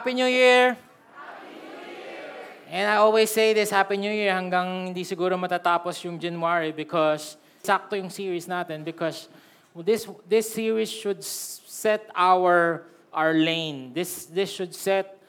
Happy New Year! And I always say this, Happy New Year, hanggang hindi siguro matatapos yung January because sakto yung series natin because this this series should set our our lane. This this should set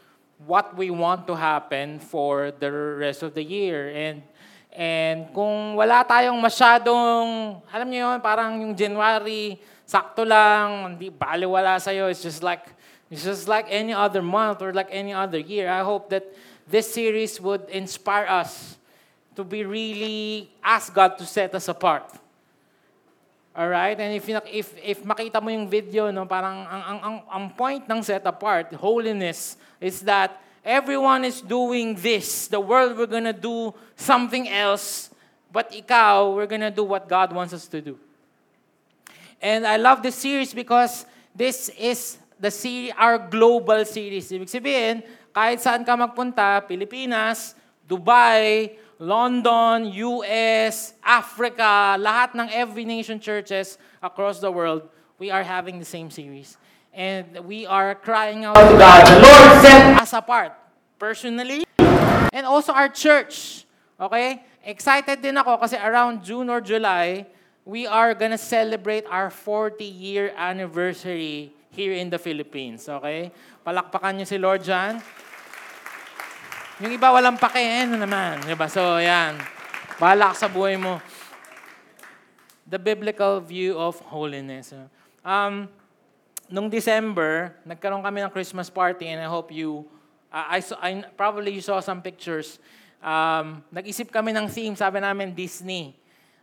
what we want to happen for the rest of the year. And and kung wala tayong masyadong, alam niyo yun, parang yung January, sakto lang, hindi baliwala sa'yo. It's just like, it's just like any other month or like any other year. I hope that this series would inspire us to be really, ask God to set us apart. Alright? And if, if, if makita mo yung video, no, parang ang, ang, ang, ang point ng set apart, holiness, is that everyone is doing this. The world, we're gonna do something else. But ikaw, we're gonna do what God wants us to do. And I love this series because this is the our global series. Ibig sabihin, kahit saan ka magpunta, Pilipinas, Dubai, London, US, Africa, lahat ng every nation churches across the world, we are having the same series. And we are crying out to God, the Lord set us apart, personally, and also our church. Okay? Excited din ako kasi around June or July, we are gonna celebrate our 40-year anniversary here in the Philippines. Okay? Palakpakan niyo si Lord John. Yung iba walang pake, ano naman. Diba? So, yan. Bahala sa buhay mo. The biblical view of holiness. Um, nung December, nagkaroon kami ng Christmas party and I hope you, uh, I, saw, I, probably you saw some pictures. Um, nag-isip kami ng theme, sabi namin Disney.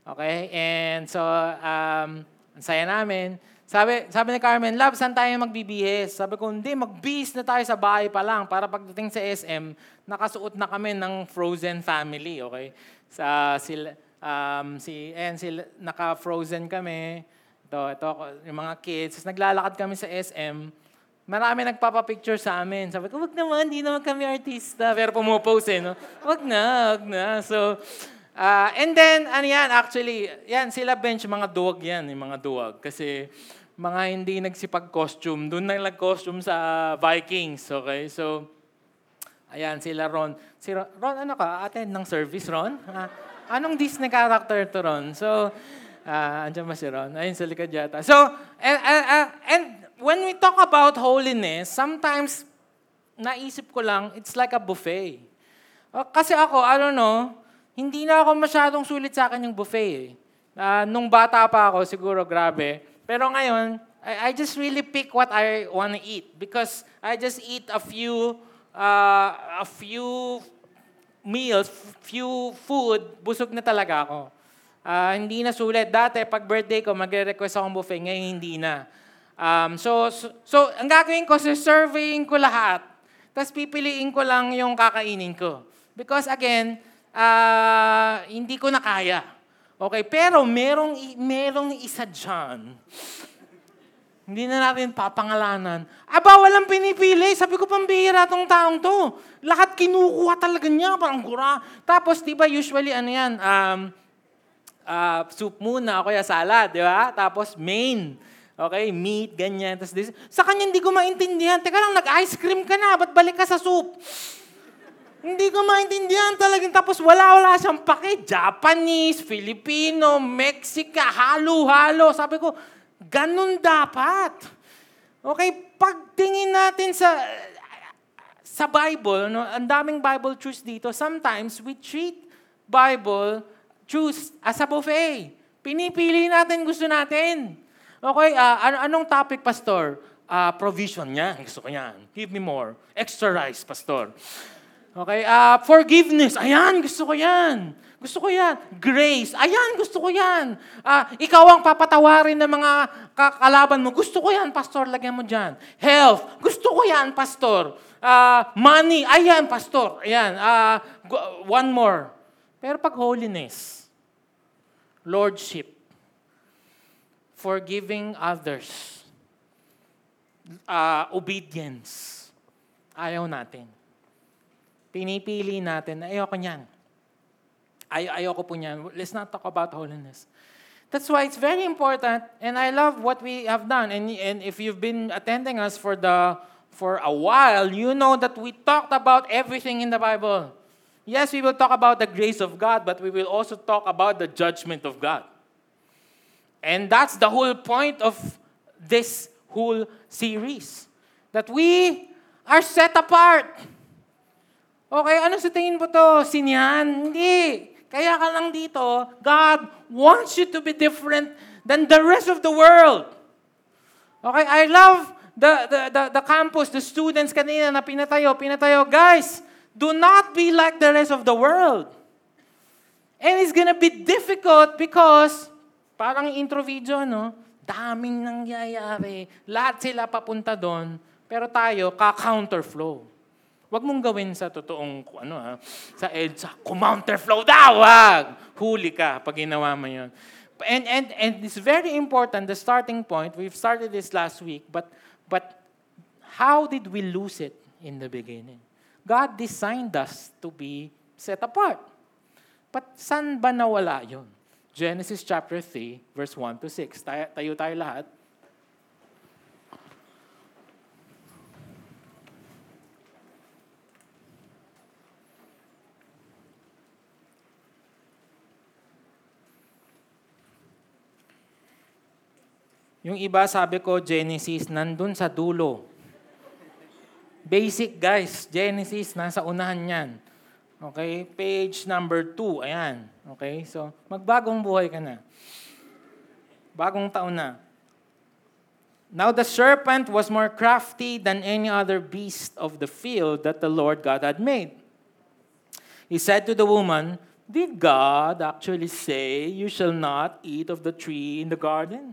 Okay? And so, um, ang saya namin. Sabi, sabi ni Carmen, Love, saan tayo magbibihis? Sabi ko, hindi, magbihis na tayo sa bahay pa lang para pagdating sa SM, nakasuot na kami ng Frozen family, okay? Sa, sila, um, si, and sila, naka-frozen kami. Ito, ito, yung mga kids. Tapos naglalakad kami sa SM. Marami nagpapapicture sa amin. Sabi ko, wag naman, hindi naman kami artista. Pero pumupose eh, no? Wag na, wag na. So, ah, and then, ano yan, actually, yan, sila bench, mga duwag yan, yung mga duwag. Kasi, mga hindi nagsipag-costume. Doon na nag-costume sa Vikings, okay? So, ayan, sila Ron. Si Ron, Ron ano ka? Attend ng service, Ron? Ah, anong Disney character to, Ron? So, ah, andyan ba si Ron? Ayun, sa likod yata. So, and, and, and when we talk about holiness, sometimes, naisip ko lang, it's like a buffet. Ah, kasi ako, I don't know, hindi na ako masyadong sulit sa akin yung buffet eh. Ah, nung bata pa ako, siguro grabe. Pero ngayon, I, I just really pick what I want to eat because I just eat a few uh, a few meals, few food, busog na talaga ako. Ah, hindi na sulit. Dati, pag birthday ko, magre-request akong buffet. Ngayon, hindi na. Um, so, so, so, ang gagawin ko, surveying ko lahat. Tapos pipiliin ko lang yung kakainin ko. Because again, ah, hindi ko na kaya. Okay, pero merong, merong isa dyan. Hindi na natin papangalanan. Aba, walang pinipili. Sabi ko, pambihira tong taong to. Lahat kinukuha talaga niya, parang gura. Tapos, di ba, usually, ano yan, um, ah, soup muna, o kaya salad, di ba? Tapos, main. Okay, meat, ganyan. Tapos, this. Sa kanya, hindi ko maintindihan. Teka lang, nag-ice cream ka na, ba't balik ka sa soup? Hindi ko maintindihan talagang. Tapos wala-wala siyang pake. Japanese, Filipino, Mexica, halo-halo. Sabi ko, ganun dapat. Okay, pagtingin natin sa sa Bible, no, ang daming Bible truths dito. Sometimes we treat Bible truths as a buffet. Pinipili natin gusto natin. Okay, ah, ano, anong topic, Pastor? Ah, provision niya. Gusto ko yan. Give me more. Extra rice, Pastor. Okay, ah forgiveness. Ayan, gusto ko yan. Gusto ko yan. Grace. Ayan, gusto ko yan. Ah, ikaw ang papatawarin ng mga kakalaban mo. Gusto ko yan, pastor. Lagyan mo dyan. Health. Gusto ko yan, pastor. Ah, money. Ayan, pastor. Ayan. Gu- one more. Pero pag holiness, lordship, forgiving others, ah, obedience, ayaw natin pinipili natin na ayoko niyan. Ay ayoko po niyan. Let's not talk about holiness. That's why it's very important, and I love what we have done. And, and if you've been attending us for the for a while, you know that we talked about everything in the Bible. Yes, we will talk about the grace of God, but we will also talk about the judgment of God. And that's the whole point of this whole series. That we are set apart. Okay, ano sa tingin mo to? Sinyan? Hindi. Kaya ka lang dito, God wants you to be different than the rest of the world. Okay, I love the, the, the, the campus, the students kanina na pinatayo, pinatayo, guys, do not be like the rest of the world. And it's gonna be difficult because, parang intro video, no? Daming nangyayari. Lahat sila papunta doon. Pero tayo, ka-counterflow. Huwag mong gawin sa totoong, ano ha, sa EDSA, counterflow daw, wag! Huli ka pag ginawa mo yun. And, and, and it's very important, the starting point, we've started this last week, but, but how did we lose it in the beginning? God designed us to be set apart. But saan ba nawala yun? Genesis chapter 3, verse 1 to 6. Tayo, tayo tayo lahat. Yung iba, sabi ko, Genesis, nandun sa dulo. Basic, guys. Genesis, nasa unahan yan. Okay? Page number 2. Ayan. Okay? So, magbagong buhay ka na. Bagong taon na. Now the serpent was more crafty than any other beast of the field that the Lord God had made. He said to the woman, Did God actually say, You shall not eat of the tree in the garden?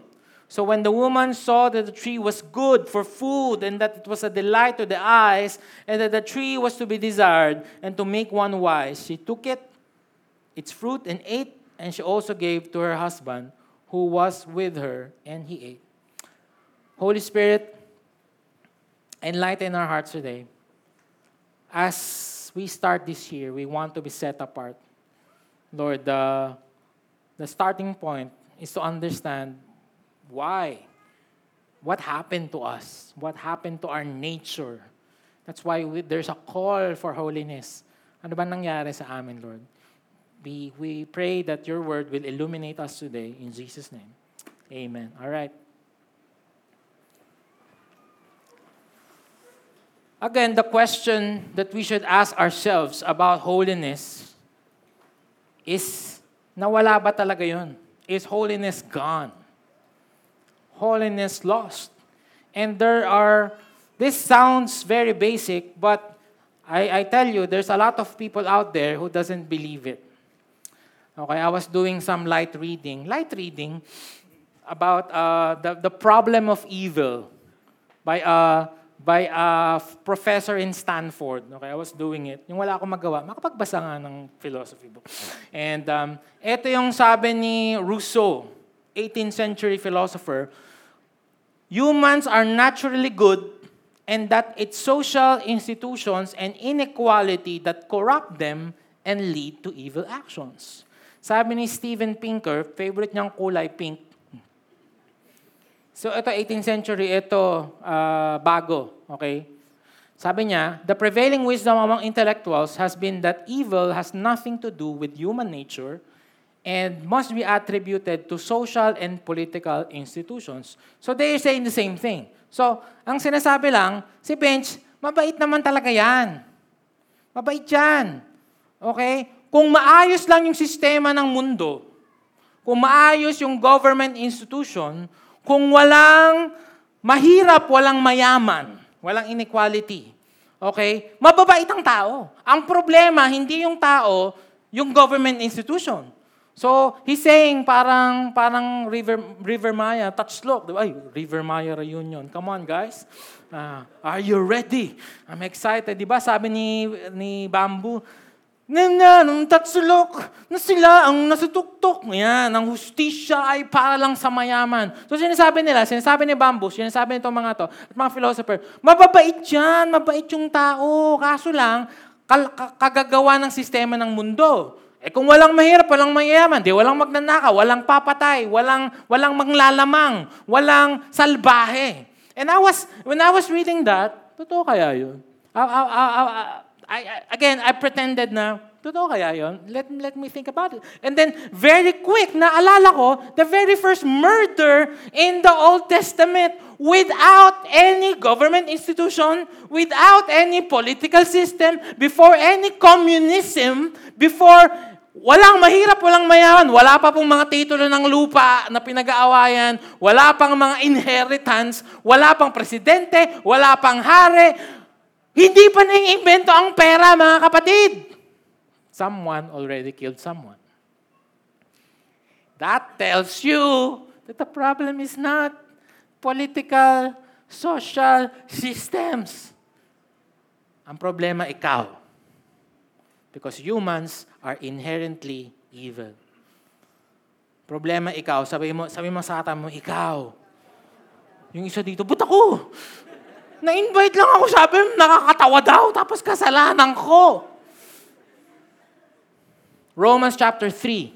So when the woman saw that the tree was good for food, and that it was a delight to the eyes, and that the tree was to be desired, and to make one wise, she took it, its fruit, and ate, and she also gave to her husband, who was with her, and he ate. Holy Spirit, enlighten our hearts today. As we start this year, we want to be set apart. Lord, the, the starting point is to understand why? What happened to us? What happened to our nature? That's why we, there's a call for holiness. Ano ba nangyari sa amin, Lord? We, we pray that your word will illuminate us today. In Jesus' name. Amen. All right. Again, the question that we should ask ourselves about holiness is, nawala ba talaga yun? Is holiness gone? Holiness lost? And there are, this sounds very basic, but I, I tell you, there's a lot of people out there who doesn't believe it. Okay, I was doing some light reading, light reading about uh, the, the problem of evil by a, by a professor in Stanford. Okay, I was doing it. Yung wala akong magawa, makapagbasa nga ng philosophy book. And um, ito yung sabi ni Rousseau, 18th century philosopher, humans are naturally good and that it's social institutions and inequality that corrupt them and lead to evil actions. Sabi ni Steven Pinker, favorite niyang kulay pink. So ito 18th century, ito uh, bago, okay? Sabi niya, the prevailing wisdom among intellectuals has been that evil has nothing to do with human nature and must be attributed to social and political institutions. So they are saying the same thing. So, ang sinasabi lang, si Bench, mabait naman talaga yan. Mabait yan. Okay? Kung maayos lang yung sistema ng mundo, kung maayos yung government institution, kung walang mahirap, walang mayaman, walang inequality, okay, mababait ang tao. Ang problema, hindi yung tao, yung government institution. So, he's saying parang parang River River Maya touch slope. Ay, River Maya reunion. Come on, guys. Uh, are you ready? I'm excited. 'Di ba? Sabi ni ni Bamboo, Ganyan, ang tatsulok na sila ang nasutuktok. Yan, ang hustisya ay para lang sa mayaman. So sinasabi nila, sinasabi ni Bambus, sinasabi nitong mga to, at mga philosopher, mababait yan, mabait yung tao. Kaso lang, kagagawa ng sistema ng mundo. Eh kung walang mahirap, walang mayayaman, di walang magnanakaw, walang papatay, walang, walang manglalamang, walang salbahe. And I was, when I was reading that, totoo kaya yun? I, I, I, I, I, again, I pretended na, totoo kaya yun? Let, let me think about it. And then, very quick, naalala ko, the very first murder in the Old Testament without any government institution, without any political system, before any communism, before Walang mahirap, walang mayaman. Wala pa pong mga titulo ng lupa na pinag-aawayan. Wala pang mga inheritance. Wala pang presidente. Wala pang hari. Hindi pa naiimbento ang pera, mga kapatid. Someone already killed someone. That tells you that the problem is not political, social systems. Ang problema, ikaw. Because humans are inherently evil. Problema, ikaw. Sabi mo, sabi mo sa kata mo, ikaw. Yung isa dito, but ako. Na-invite lang ako, sabi mo, nakakatawa daw, tapos kasalanan ko. Romans chapter 3.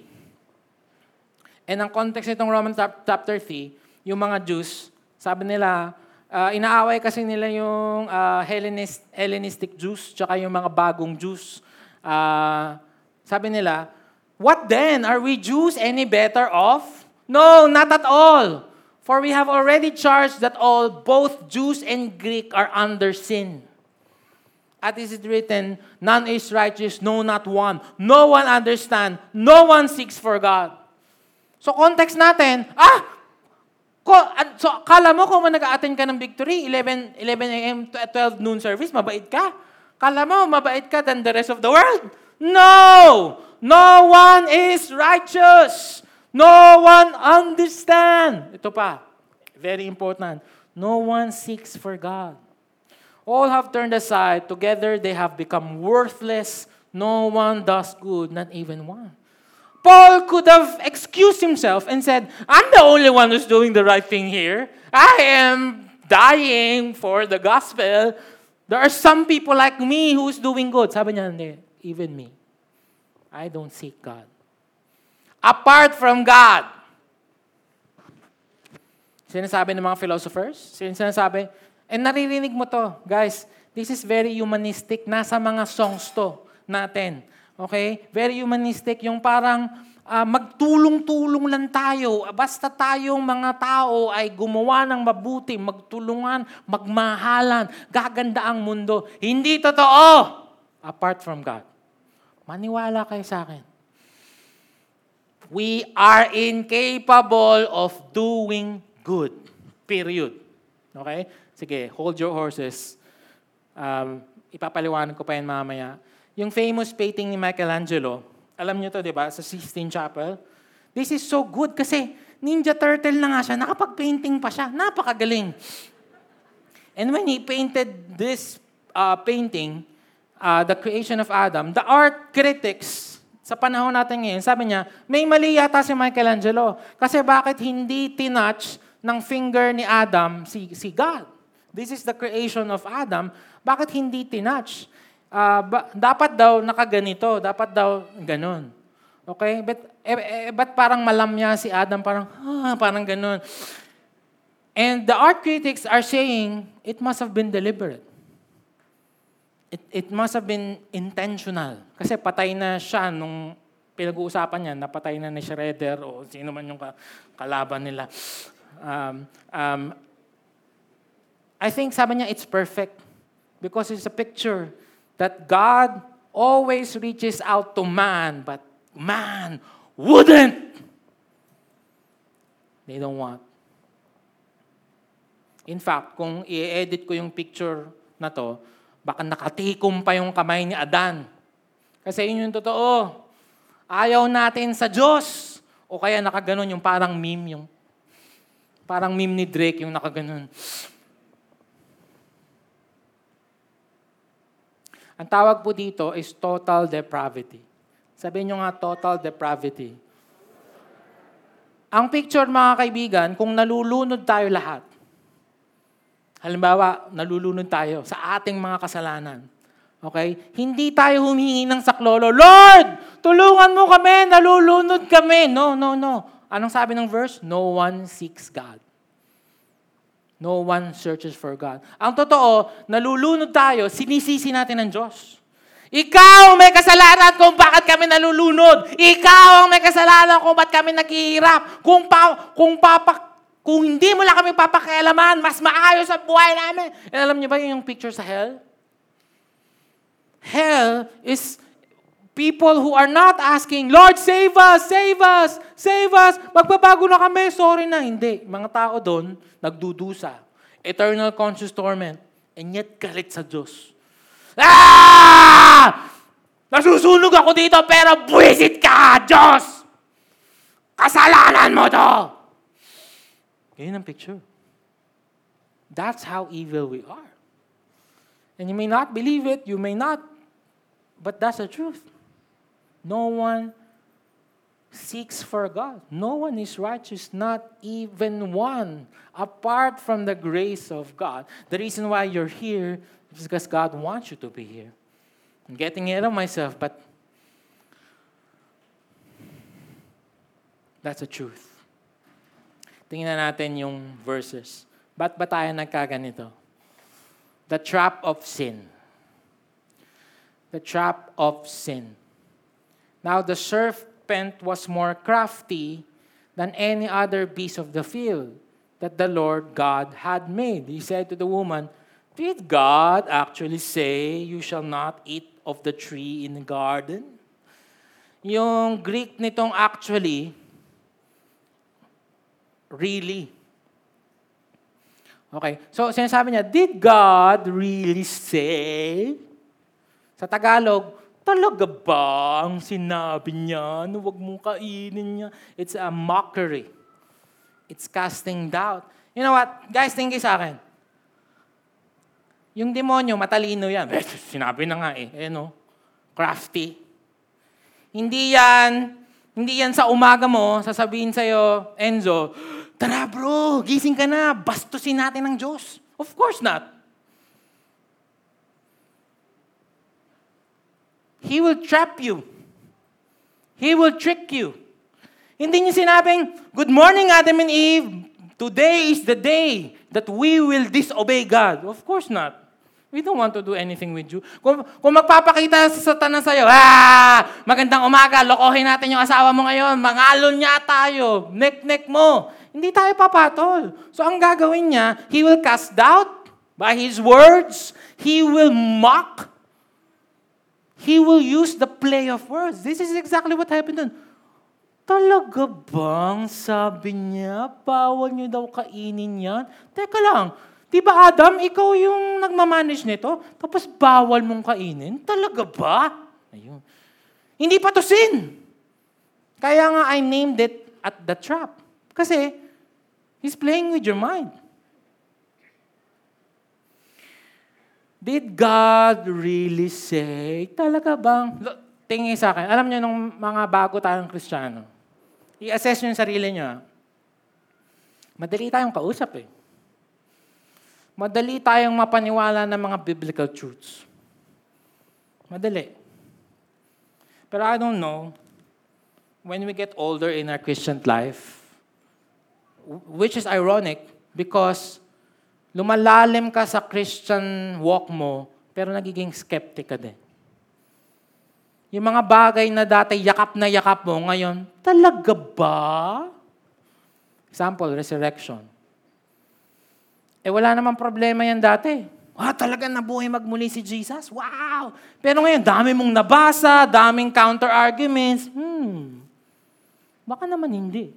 And ang context nitong Romans chapter 3, yung mga Jews, sabi nila, uh, inaaway kasi nila yung uh, Hellenist, Hellenistic Jews, tsaka yung mga bagong Jews. Uh, sabi nila, What then? Are we Jews any better off? No, not at all. For we have already charged that all, both Jews and Greek, are under sin. At is it written, None is righteous, no, not one. No one understand, no one seeks for God. So context natin, ah, ko, so kala mo kung nag-attend ka ng victory, 11, 11 a.m. to 12 noon service, mabait ka? Kala mo, mabait ka than the rest of the world? No! No one is righteous. No one understand. Ito pa, very important. No one seeks for God. All have turned aside. Together they have become worthless. No one does good, not even one. Paul could have excused himself and said, I'm the only one who's doing the right thing here. I am dying for the gospel. There are some people like me who's doing good. Sabi niya, hindi, even me. I don't seek God. Apart from God. Sinasabi ng mga philosophers, sinasabi, and naririnig mo to, guys, this is very humanistic. Nasa mga songs to natin. Okay? Very humanistic. Yung parang uh, magtulong-tulong lang tayo. Basta tayong mga tao ay gumawa ng mabuti, magtulungan, magmahalan, gaganda ang mundo. Hindi totoo apart from God. Maniwala kayo sa akin. We are incapable of doing good. Period. Okay? Sige, hold your horses. Um, ipapaliwanag ko pa yan mamaya. Yung famous painting ni Michelangelo, alam niyo to, di ba? Sa Sistine Chapel. This is so good kasi Ninja Turtle na nga siya, nakapag-painting pa siya. Napakagaling. And when he painted this uh, painting, uh, the creation of Adam, the art critics sa panahon natin ngayon, sabi niya, may mali yata si Michelangelo. Kasi bakit hindi tinouch ng finger ni Adam si, si God? This is the creation of Adam. Bakit hindi tinouch? Uh, ba, dapat daw nakaganito, dapat daw ganun. Okay? But, eh, eh, but parang malamya si Adam, parang, ah, parang ganun. And the art critics are saying, it must have been deliberate it, it must have been intentional. Kasi patay na siya nung pinag-uusapan niya, napatay na ni Shredder o sino man yung kalaban nila. Um, um, I think sabi niya, it's perfect. Because it's a picture that God always reaches out to man, but man wouldn't. They don't want. In fact, kung i-edit ko yung picture na to, Baka nakatikom pa yung kamay ni Adan. Kasi yun yung totoo. Ayaw natin sa Diyos. O kaya nakaganon yung parang meme yung parang meme ni Drake yung nakaganon. Ang tawag po dito is total depravity. Sabihin nyo nga, total depravity. Ang picture, mga kaibigan, kung nalulunod tayo lahat, halimbawa, nalulunod tayo sa ating mga kasalanan, Okay? Hindi tayo humingi ng saklolo, Lord, tulungan mo kami, nalulunod kami. No, no, no. Anong sabi ng verse? No one seeks God. No one searches for God. Ang totoo, nalulunod tayo, sinisisi natin ng Diyos. Ikaw ang may kasalanan kung bakit kami nalulunod. Ikaw ang may kasalanan kung bakit kami naghihirap. Kung, pa, kung, papa, kung hindi mo lang kami papakialaman, mas maayos ang buhay namin. And alam niyo ba yung picture sa hell? Hell is people who are not asking, Lord, save us, save us, save us. Magbabago na kami, sorry na. Hindi. Mga tao doon, nagdudusa. Eternal conscious torment. And yet, galit sa Diyos. Ah! Nasusunog ako dito, pero buwisit ka, Diyos! Kasalanan mo to! Ganyan ang picture. That's how evil we are. And you may not believe it, you may not But that's the truth. No one seeks for God. No one is righteous, not even one, apart from the grace of God. The reason why you're here is because God wants you to be here. I'm getting ahead of myself, but that's the truth. Tingnan natin yung verses. Ba't ba tayo nagkaganito? The trap of sin the trap of sin. Now the serpent was more crafty than any other beast of the field that the Lord God had made. He said to the woman, Did God actually say you shall not eat of the tree in the garden? Yung Greek nitong actually, really. Okay, so sinasabi niya, did God really say? Sa Tagalog, talaga ba ang sinabi niya na huwag mong kainin niya? It's a mockery. It's casting doubt. You know what? Guys, tingin sa akin. Yung demonyo, matalino yan. Eh, sinabi na nga eh. Eh no? Crafty. Hindi yan, hindi yan sa umaga mo, sasabihin sa'yo, Enzo, tara bro, gising ka na, bastusin natin ng Diyos. Of course not. He will trap you. He will trick you. Hindi niya sinabing, Good morning, Adam and Eve. Today is the day that we will disobey God. Of course not. We don't want to do anything with you. Kung, kung magpapakita sa satanan sa'yo, ah, magandang umaga, lokohin natin yung asawa mo ngayon, mangalon niya tayo, nek-nek mo. Hindi tayo papatol. So ang gagawin niya, he will cast doubt by his words. He will mock He will use the play of words. This is exactly what happened dun. Talaga bang sabi niya, bawal niyo daw kainin yan? Teka lang, di ba Adam, ikaw yung nagmamanage nito, tapos bawal mong kainin? Talaga ba? Ayun. Hindi pa to sin. Kaya nga I named it at the trap. Kasi, he's playing with your mind. Did God really say? Talaga bang? Tingin sa akin. Alam niyo nung mga bago tayong Kristiyano, i-assess niyo yung sarili niyo. Madali tayong kausap eh. Madali tayong mapaniwala ng mga biblical truths. Madali. Pero I don't know, when we get older in our Christian life, which is ironic because lumalalim ka sa Christian walk mo, pero nagiging skeptic ka din. Yung mga bagay na dati yakap na yakap mo, ngayon, talaga ba? Example, resurrection. Eh wala namang problema yan dati. Ah, talaga nabuhay magmuli si Jesus? Wow! Pero ngayon, dami mong nabasa, daming counter-arguments. Hmm, baka naman hindi.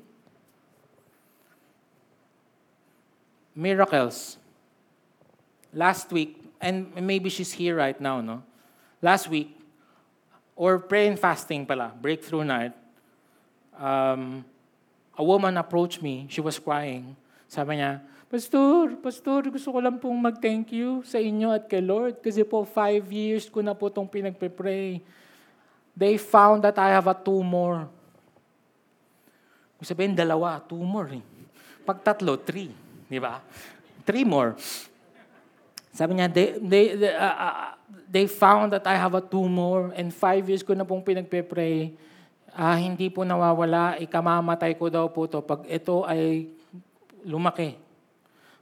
Miracles last week, and maybe she's here right now, no? Last week, or prayer and fasting pala, breakthrough night, um, a woman approached me. She was crying. Sabi niya, Pastor, Pastor, gusto ko lang pong mag-thank you sa inyo at kay Lord kasi po five years ko na po itong pinagpe-pray. They found that I have a tumor. Sabihin, dalawa, tumor eh. Pag tatlo, three. Di ba? Three more. Sabi niya, they, they, they, uh, uh, they found that I have a tumor and five years ko na pong pinagpe-pray. Uh, hindi po nawawala, ikamamatay ko daw po to pag ito ay lumaki.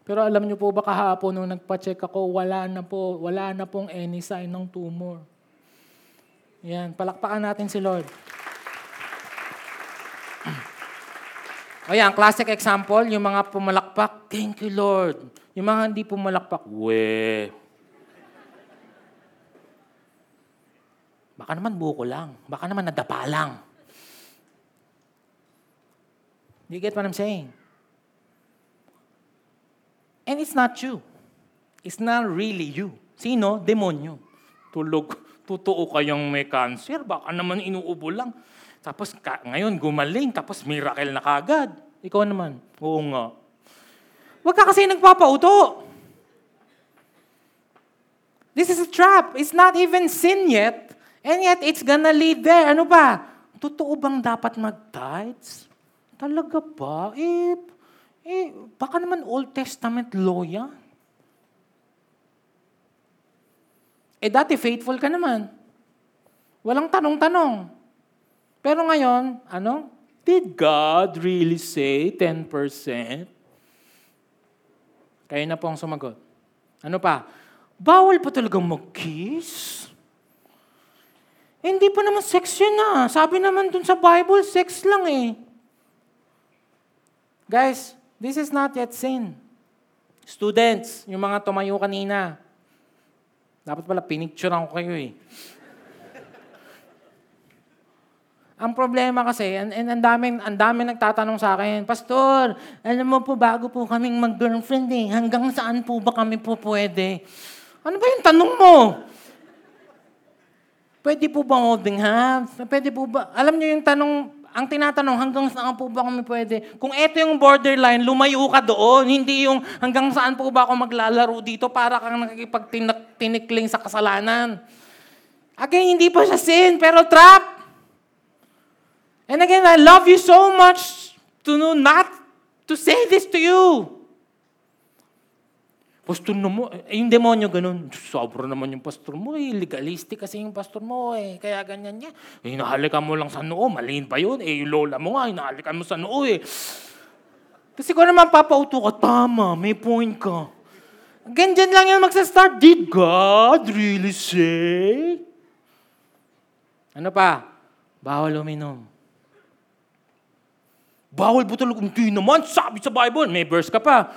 Pero alam niyo po ba kahapon nung nagpa-check ako, wala na po, wala na pong any sign ng tumor. Yan, palakpakan natin si Lord. O yan, classic example, yung mga pumalakpak, thank you Lord. Yung mga hindi pumalakpak, we. Baka naman buko lang. Baka naman nadapa lang. You get what I'm saying? And it's not you. It's not really you. Sino? Demonyo. Tulog. Totoo kayang may cancer. Baka naman inuubo lang. Tapos ka, ngayon gumaling. Tapos miracle na kagad. Ikaw naman. Oo nga. Huwag ka kasi nagpapauto. This is a trap. It's not even sin yet. And yet, it's gonna lead there. Ano ba? Totoo bang dapat mag-tithes? Talaga ba? Eh, eh, baka naman Old Testament law yan. Eh dati faithful ka naman. Walang tanong-tanong. Pero ngayon, ano? Did God really say 10%? Kayo na po ang sumagot. Ano pa? Bawal pa talagang mag-kiss? Hindi pa naman sex yun ah. Sabi naman dun sa Bible, sex lang eh. Guys, This is not yet sin. Students, yung mga tumayo kanina, dapat pala pinicturean ko kayo eh. Ang problema kasi, and, and ang daming, ang daming nagtatanong sa akin, Pastor, alam mo po, bago po kaming mag-girlfriend eh, hanggang saan po ba kami po pwede? Ano ba yung tanong mo? Pwede po ba holding hands? Pwede po ba? Alam niyo yung tanong, ang tinatanong, hanggang saan po ba kami pwede? Kung ito yung borderline, lumayo ka doon. Hindi yung hanggang saan po ba ako maglalaro dito para kang nakikipagtinikling sa kasalanan. Again, hindi pa siya sin, pero trap. And again, I love you so much to know not to say this to you. Pastor mo, eh, yung demonyo ganun, sobra naman yung pastor mo, eh, legalistic kasi yung pastor mo, eh, kaya ganyan niya. Eh, hinahalikan mo lang sa noo, maliin pa yun, eh, yung lola mo nga, hinahalikan mo sa noo, eh. Kasi kung naman papauto ka, tama, may point ka. Ganyan lang yan magsa-start. Did God really say? Ano pa? Bawal uminom. Bawal po talaga. Hindi naman, sabi sa Bible. May verse ka pa.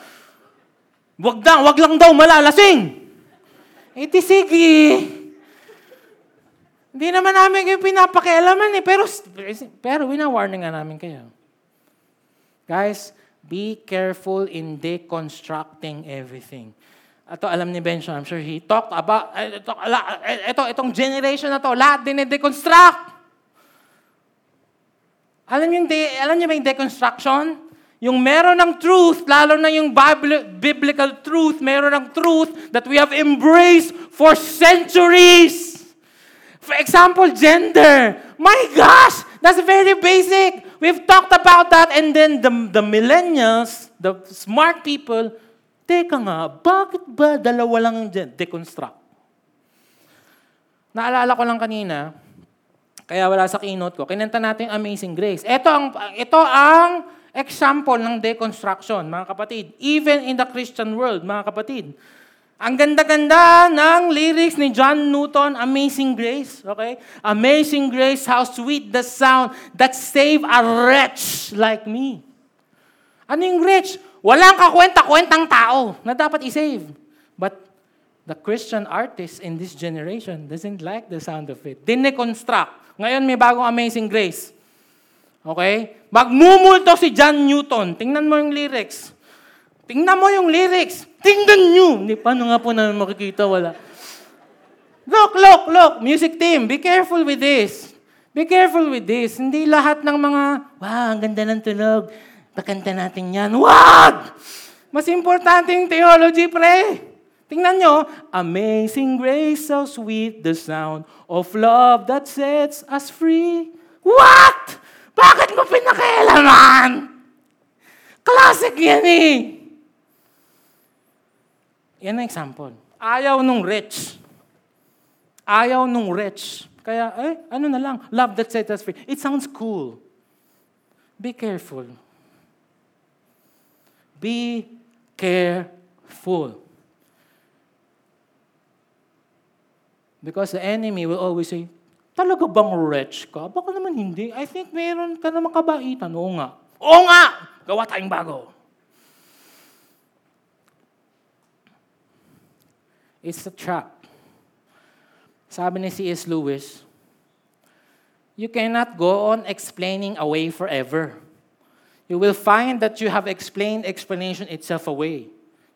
Wag na, wag lang daw malalasing. Eh di sige. Hindi naman namin kayo pinapakialaman eh. Pero, pero wina-warning nga namin kayo. Guys, be careful in deconstructing everything. Ito, alam ni Benjo, I'm sure he talked about, ito, ito, itong generation na to, lahat din deconstruct. Alam niyo, alam niyo ba yung deconstruction? Yung meron ng truth, lalo na yung biblical truth, meron ng truth that we have embraced for centuries. For example, gender. My gosh, that's very basic. We've talked about that and then the, the millennials, the smart people, teka nga, bakit ba dalawa lang dyan? Deconstruct. Naalala ko lang kanina, kaya wala sa keynote ko, kinanta natin Amazing Grace. Ito ang, ito ang example ng deconstruction, mga kapatid. Even in the Christian world, mga kapatid. Ang ganda-ganda ng lyrics ni John Newton, Amazing Grace. Okay? Amazing Grace, how sweet the sound that save a wretch like me. Ano yung wretch? Walang kakwenta-kwentang tao na dapat i-save. But the Christian artist in this generation doesn't like the sound of it. Dineconstruct. Ngayon may bagong Amazing Grace. Okay? Magmumulto si John Newton. Tingnan mo yung lyrics. Tingnan mo yung lyrics. Tingnan nyo. Hindi, paano nga po na makikita? Wala. Look, look, look. Music team, be careful with this. Be careful with this. Hindi lahat ng mga, wow, ang ganda ng tunog. Pakanta natin yan. Wag! Mas importante yung theology, pre. Tingnan nyo. Amazing grace, so sweet the sound of love that sets us free. What? Bakit mo pinakialaman? Classic yan eh. Yan ang example. Ayaw nung rich. Ayaw nung rich. Kaya, eh, ano na lang, love that sets us free. It sounds cool. Be careful. Be careful. Because the enemy will always say, talaga bang rich ka? Baka naman hindi. I think meron ka naman kabaitan. Oo nga. Oo nga! Gawa tayong bago. It's a trap. Sabi ni C.S. Lewis, you cannot go on explaining away forever. You will find that you have explained explanation itself away.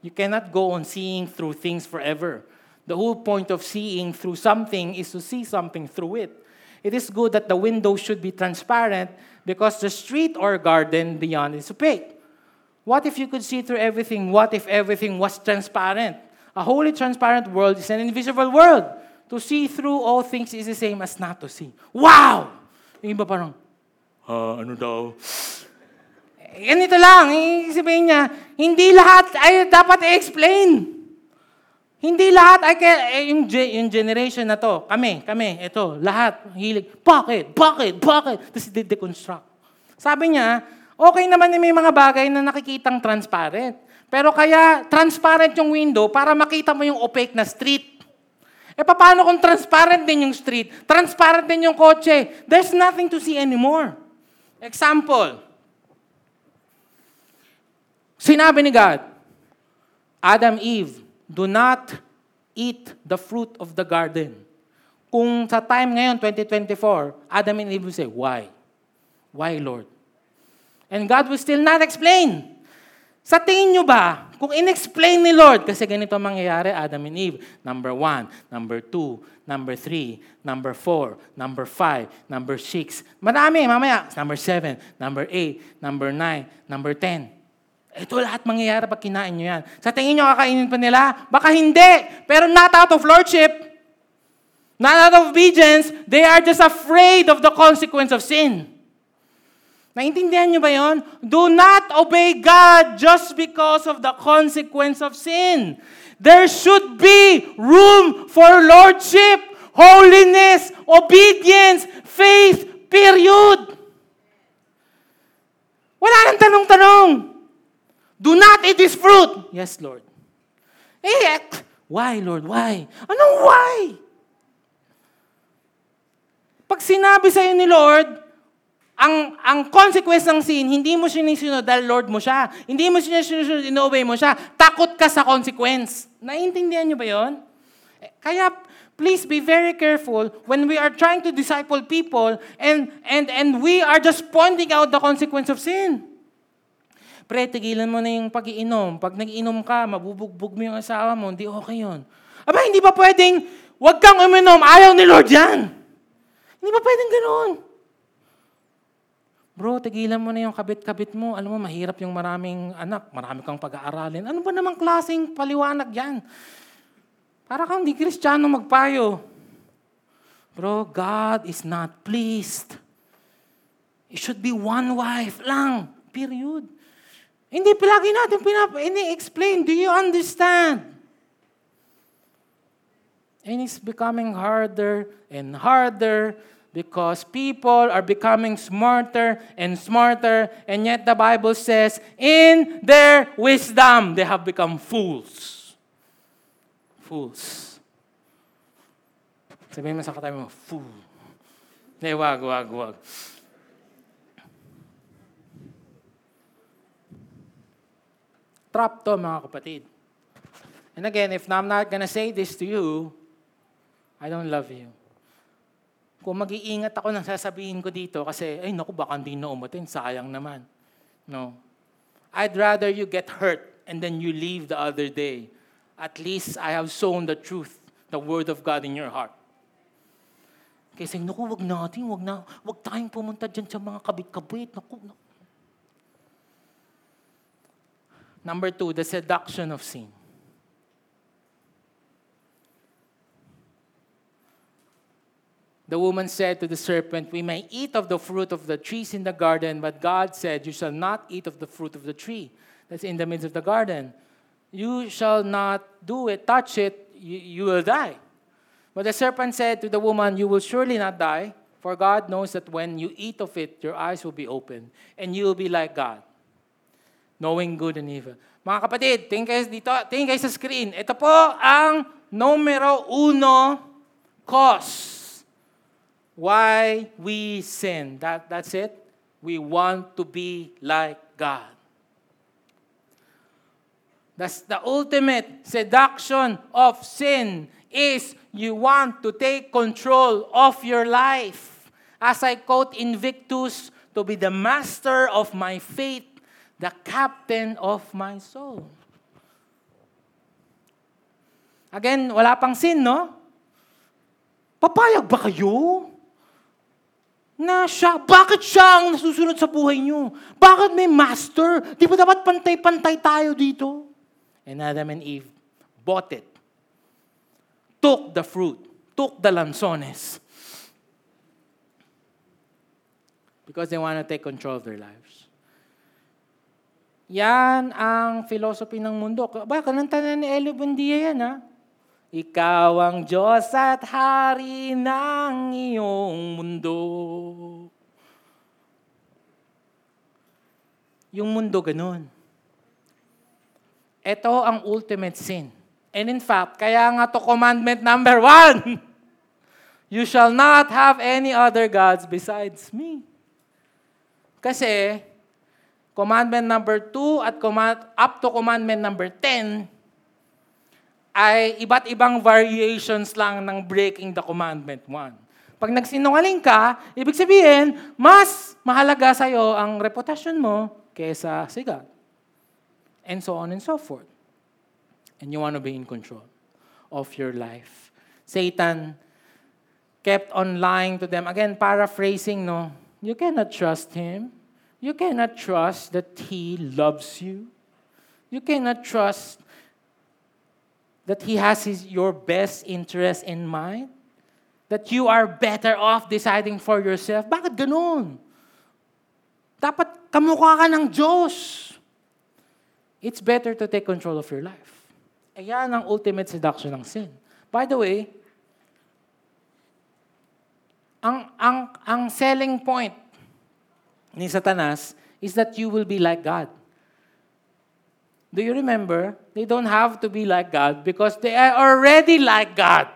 You cannot go on seeing through things forever. The whole point of seeing through something is to see something through it. It is good that the window should be transparent because the street or garden beyond is opaque. What if you could see through everything? What if everything was transparent? A wholly transparent world is an invisible world. To see through all things is the same as not to see. Wow! Yung iba parang, ah, ano daw? Ganito lang, sabihin niya, hindi lahat ay dapat i-explain. Hindi lahat ay kaya, eh, yung, yung generation na to, kami, kami, ito, lahat, hilig, bakit, bakit, bakit? Tapos de-deconstruct. Sabi niya, okay naman na may mga bagay na nakikitang transparent. Pero kaya transparent yung window para makita mo yung opaque na street. Eh paano kung transparent din yung street? Transparent din yung kotse? There's nothing to see anymore. Example. Sinabi ni God, Adam, Eve, do not eat the fruit of the garden. Kung sa time ngayon, 2024, Adam and Eve will say, why? Why, Lord? And God will still not explain. Sa tingin nyo ba, kung in-explain ni Lord, kasi ganito ang mangyayari, Adam and Eve, number one, number two, number three, number four, number five, number six, marami, mamaya, number seven, number eight, number nine, number ten. Ito lahat mangyayari pag kinain nyo yan. Sa tingin nyo, kakainin pa nila? Baka hindi. Pero not out of lordship. Not out of obedience. They are just afraid of the consequence of sin. Naintindihan nyo ba yon? Do not obey God just because of the consequence of sin. There should be room for lordship, holiness, obedience, faith, period. Wala nang tanong-tanong. Do not eat this fruit. Yes, Lord. Eh, why, Lord? Why? Anong why? Pag sinabi sa'yo ni Lord, ang ang consequence ng sin, hindi mo sinisunod dahil Lord mo siya. Hindi mo siya sinusunod, ino-obey mo siya. Takot ka sa consequence. Naiintindihan niyo ba yon? Kaya please be very careful when we are trying to disciple people and and and we are just pointing out the consequence of sin. Pre, tigilan mo na yung pag-iinom. Pag nag-inom ka, mabubugbog mo yung asawa mo, hindi okay yun. Aba, hindi ba pwedeng, wag kang uminom, ayaw ni Lord yan. Hindi ba pwedeng ganoon? Bro, tigilan mo na yung kabit-kabit mo. Alam mo, mahirap yung maraming anak, marami kang pag-aaralin. Ano ba namang klaseng paliwanag yan? Para kang di kristyano magpayo. Bro, God is not pleased. It should be one wife lang. Period. Hindi palagi natin pinap- ini-explain. Do you understand? And it's becoming harder and harder because people are becoming smarter and smarter, and yet the Bible says, in their wisdom, they have become fools. Fools. Sabihin mo sa katabi mo, fool. Hindi, wag, wag, wag. Trap to, mga kapatid. And again, if I'm not gonna say this to you, I don't love you. Kung mag-iingat ako ng sasabihin ko dito kasi, ay naku, baka hindi na umatin, sayang naman. No. I'd rather you get hurt and then you leave the other day. At least I have sown the truth, the word of God in your heart. Kasi, naku, wag natin, wag na, wag tayong pumunta dyan sa mga kabit-kabit. Naku, naku. Number two, the seduction of sin. The woman said to the serpent, We may eat of the fruit of the trees in the garden, but God said, You shall not eat of the fruit of the tree that's in the midst of the garden. You shall not do it, touch it, you, you will die. But the serpent said to the woman, You will surely not die, for God knows that when you eat of it, your eyes will be opened, and you will be like God, knowing good and evil. Mga kapatid, tingin kayo dito, tingin kayo sa screen. Ito po ang numero uno cause why we sin. That, that's it. We want to be like God. That's the ultimate seduction of sin is you want to take control of your life. As I quote Invictus, to be the master of my faith, the captain of my soul. Again, wala pang sin, no? Papayag ba kayo? Na siya, bakit siya ang nasusunod sa buhay niyo? Bakit may master? Di ba dapat pantay-pantay tayo dito? And Adam and Eve bought it. Took the fruit. Took the lanzones. Because they want to take control of their lives. Yan ang philosophy ng mundo. Ba, kananta na ni Elio Buendia yan, ha? Ikaw ang Diyos at Hari ng iyong mundo. Yung mundo ganun. Ito ang ultimate sin. And in fact, kaya nga to commandment number one. You shall not have any other gods besides me. Kasi, commandment number 2 at command, up to commandment number 10 ay iba't ibang variations lang ng breaking the commandment 1. Pag nagsinungaling ka, ibig sabihin, mas mahalaga sa'yo ang reputasyon mo kesa si God. And so on and so forth. And you want to be in control of your life. Satan kept on lying to them. Again, paraphrasing, no? You cannot trust him. You cannot trust that he loves you. You cannot trust that he has his, your best interest in mind. That you are better off deciding for yourself. Bakit ganun? Dapat kamukha ka ng Diyos. It's better to take control of your life. Ayan ang ultimate seduction ng sin. By the way, ang, ang, ang selling point ni Satanas is that you will be like God. Do you remember? They don't have to be like God because they are already like God.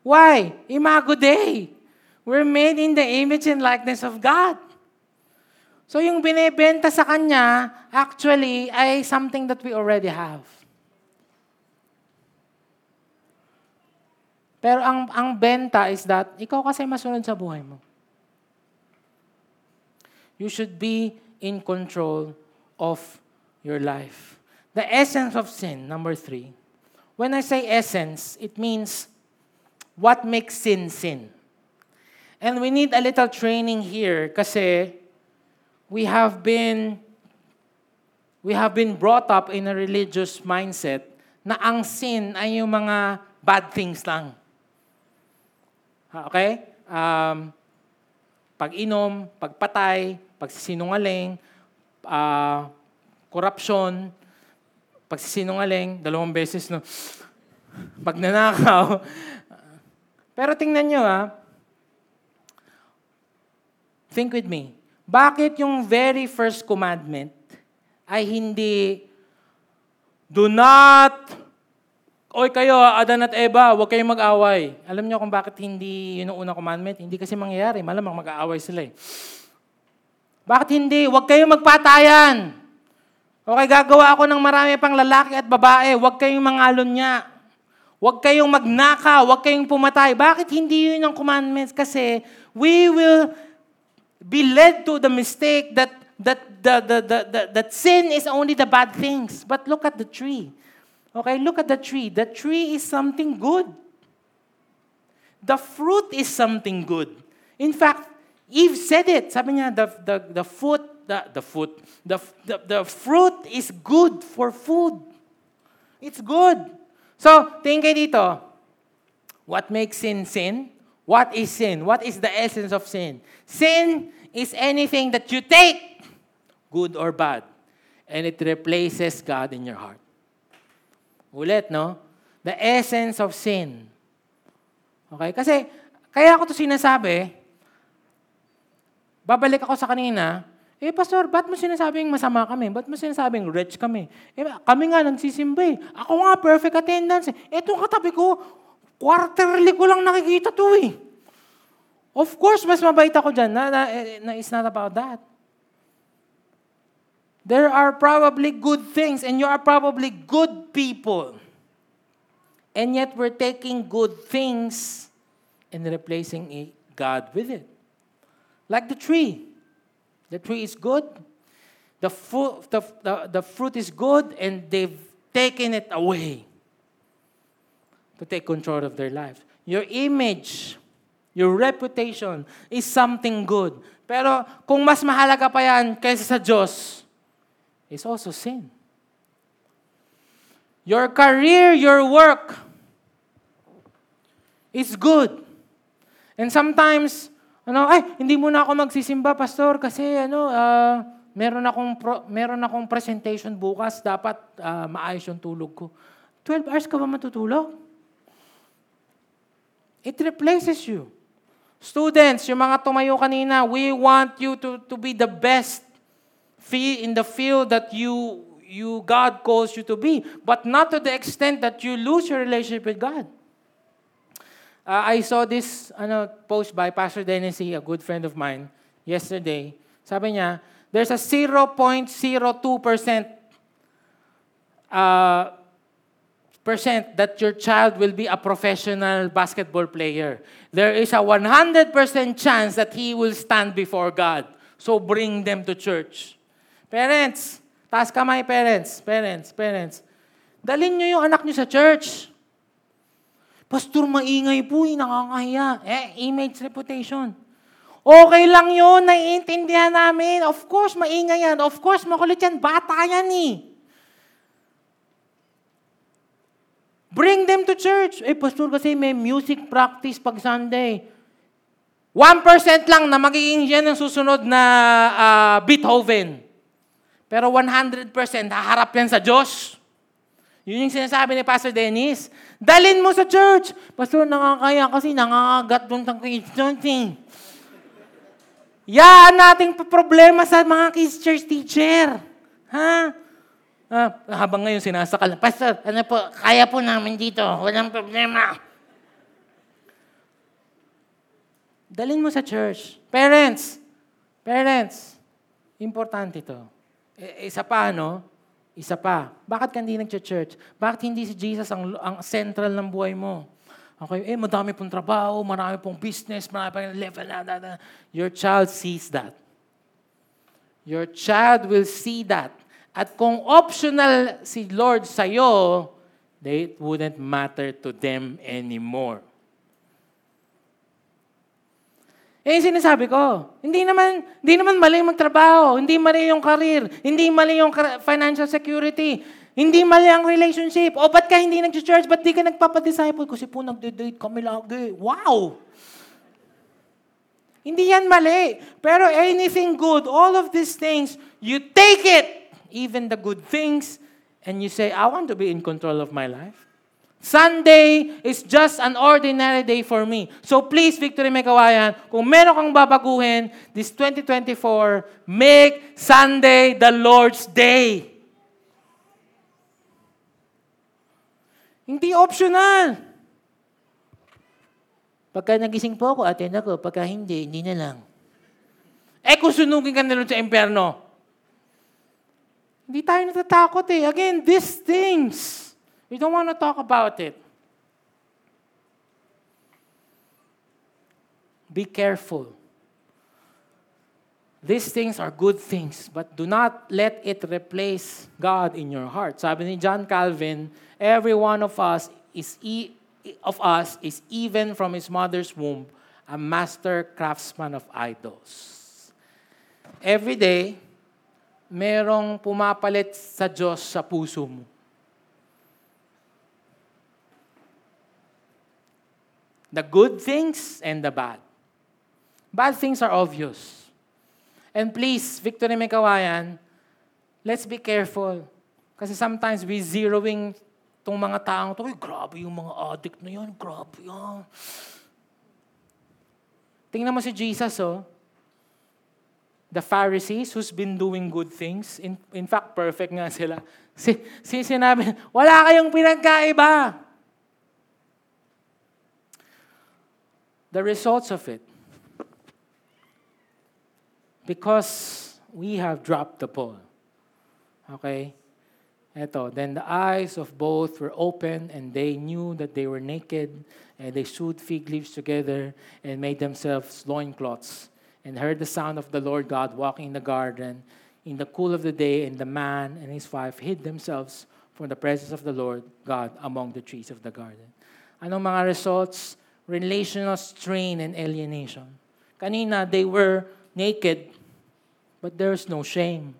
Why? Imago Dei. We're made in the image and likeness of God. So yung binebenta sa kanya, actually, ay something that we already have. Pero ang, ang benta is that, ikaw kasi masunod sa buhay mo. You should be in control of your life. The essence of sin, number three. When I say essence, it means what makes sin sin. And we need a little training here kasi we have been we have been brought up in a religious mindset na ang sin ay yung mga bad things lang. Okay? Um, pag-inom, pagpatay, pagsisinungaling, uh, corruption, pagsisinungaling, dalawang beses, no? Pagnanakaw. Pero tingnan nyo, ha? Think with me. Bakit yung very first commandment ay hindi do not Oy kayo, Adan at Eva, huwag kayong mag-away. Alam niyo kung bakit hindi yun ang unang commandment? Hindi kasi mangyayari. Malamang mag-aaway sila eh. Bakit hindi? Huwag kayong magpatayan. Okay, gagawa ako ng marami pang lalaki at babae. Huwag kayong mangalon niya. Huwag kayong magnaka. Huwag kayong pumatay. Bakit hindi yun ang commandments? Kasi we will be led to the mistake that that the, the, the, the, that sin is only the bad things. But look at the tree. Okay, look at the tree. The tree is something good. The fruit is something good. In fact, Eve said it. Sabi niya, the, the, the fruit, the, the food, the, the, the fruit is good for food. It's good. So, tingin kayo dito. What makes sin sin? What is sin? What is the essence of sin? Sin is anything that you take, good or bad, and it replaces God in your heart. Ulit, no? The essence of sin. Okay? Kasi, kaya ako to sinasabi, babalik ako sa kanina, eh, Pastor, ba't mo sinasabing masama kami? Ba't mo sinasabing rich kami? Eh, kami nga nagsisimba eh. Ako nga, perfect attendance eh. Etong katabi ko, quarterly ko lang nakikita to eh. Of course, mas mabait ako dyan. Na, na, eh, na, it's not about that. There are probably good things and you are probably good people. And yet we're taking good things and replacing God with it. Like the tree. The tree is good. The, fu- the, the, the fruit is good, and they've taken it away to take control of their lives. Your image, your reputation is something good. Pero kung mas mahalaga pa yan kaysa sa Diyos, it's also sin. Your career, your work is good. And sometimes, ano, ay, hindi muna ako magsisimba, pastor, kasi ano, uh, meron akong pro, meron akong presentation bukas, dapat uh, maayos yung tulog ko. 12 hours ka ba matutulog? It replaces you. Students, yung mga tumayo kanina, we want you to, to be the best in the field that you, you God calls you to be, but not to the extent that you lose your relationship with God. Uh, I saw this ano, post by Pastor Dennis, a good friend of mine, yesterday. Sabi niya, there's a 0.02% uh, percent that your child will be a professional basketball player. There is a 100% chance that he will stand before God. So bring them to church. Parents, taas kamay parents, parents, parents. Dalin nyo yung anak nyo sa church. Pastor, maingay po, eh, nakakahiya. Eh, image reputation. Okay lang yun, naiintindihan namin. Of course, maingay yan. Of course, makulit yan. Bata yan eh. Bring them to church. Eh, pastor, kasi may music practice pag Sunday. 1% lang na magiging yan ang susunod na uh, Beethoven. Pero 100% haharap yan sa Diyos. Yun yung sinasabi ni Pastor Dennis. Dalin mo sa church. Pastor, nakakaya kasi nangangagat doon sa something. Yaan nating problema sa mga kids church teacher. Ha? Ah, habang ngayon sinasakal, Pastor, ano po, kaya po namin dito. Walang problema. Dalin mo sa church. Parents, parents, importante ito. E, isa pa, no? Isa pa, bakit ka hindi nag-church? Bakit hindi si Jesus ang, ang central ng buhay mo? Okay, eh, madami pong trabaho, marami pong business, marami pong level na, na, na. Your child sees that. Your child will see that. At kung optional si Lord sa'yo, they wouldn't matter to them anymore. Eh, sinasabi ko, hindi naman, hindi naman mali magtrabaho, hindi mali yung career, hindi mali yung financial security, hindi mali ang relationship. O, ba't ka hindi nag-church? Ba't di ka nagpapadisciple? Kasi po nagde-date kami lagi. Wow! Hindi yan mali. Pero anything good, all of these things, you take it, even the good things, and you say, I want to be in control of my life. Sunday is just an ordinary day for me. So please, Victory Megawayan, kung meron kang babaguhin, this 2024, make Sunday the Lord's Day. Hindi optional. Pagka nagising po ako, attend ako. Pagka hindi, hindi na lang. Eh kung sunugin ka na sa impyerno, hindi tayo natatakot eh. Again, these things We don't want to talk about it. Be careful. These things are good things, but do not let it replace God in your heart. Sabi ni John Calvin, every one of us is e- of us is even from his mother's womb a master craftsman of idols. Every day, merong pumapalit sa Diyos sa puso mo. The good things and the bad. Bad things are obvious. And please, Victory Mekawayan, let's be careful. Kasi sometimes we zeroing tong mga taong to, grabe yung mga addict na yan, grabe yan. Tingnan mo si Jesus, oh. The Pharisees who's been doing good things, in, in fact, perfect nga sila. Si, si sinabi, wala kayong pinagkaiba. The results of it, because we have dropped the ball. Okay? Eto, then the eyes of both were open, and they knew that they were naked, and they sewed fig leaves together and made themselves loincloths, and heard the sound of the Lord God walking in the garden in the cool of the day, and the man and his wife hid themselves from the presence of the Lord God among the trees of the garden. Anong mga results? Relational strain and alienation. Kanina, they were naked, but there's no shame.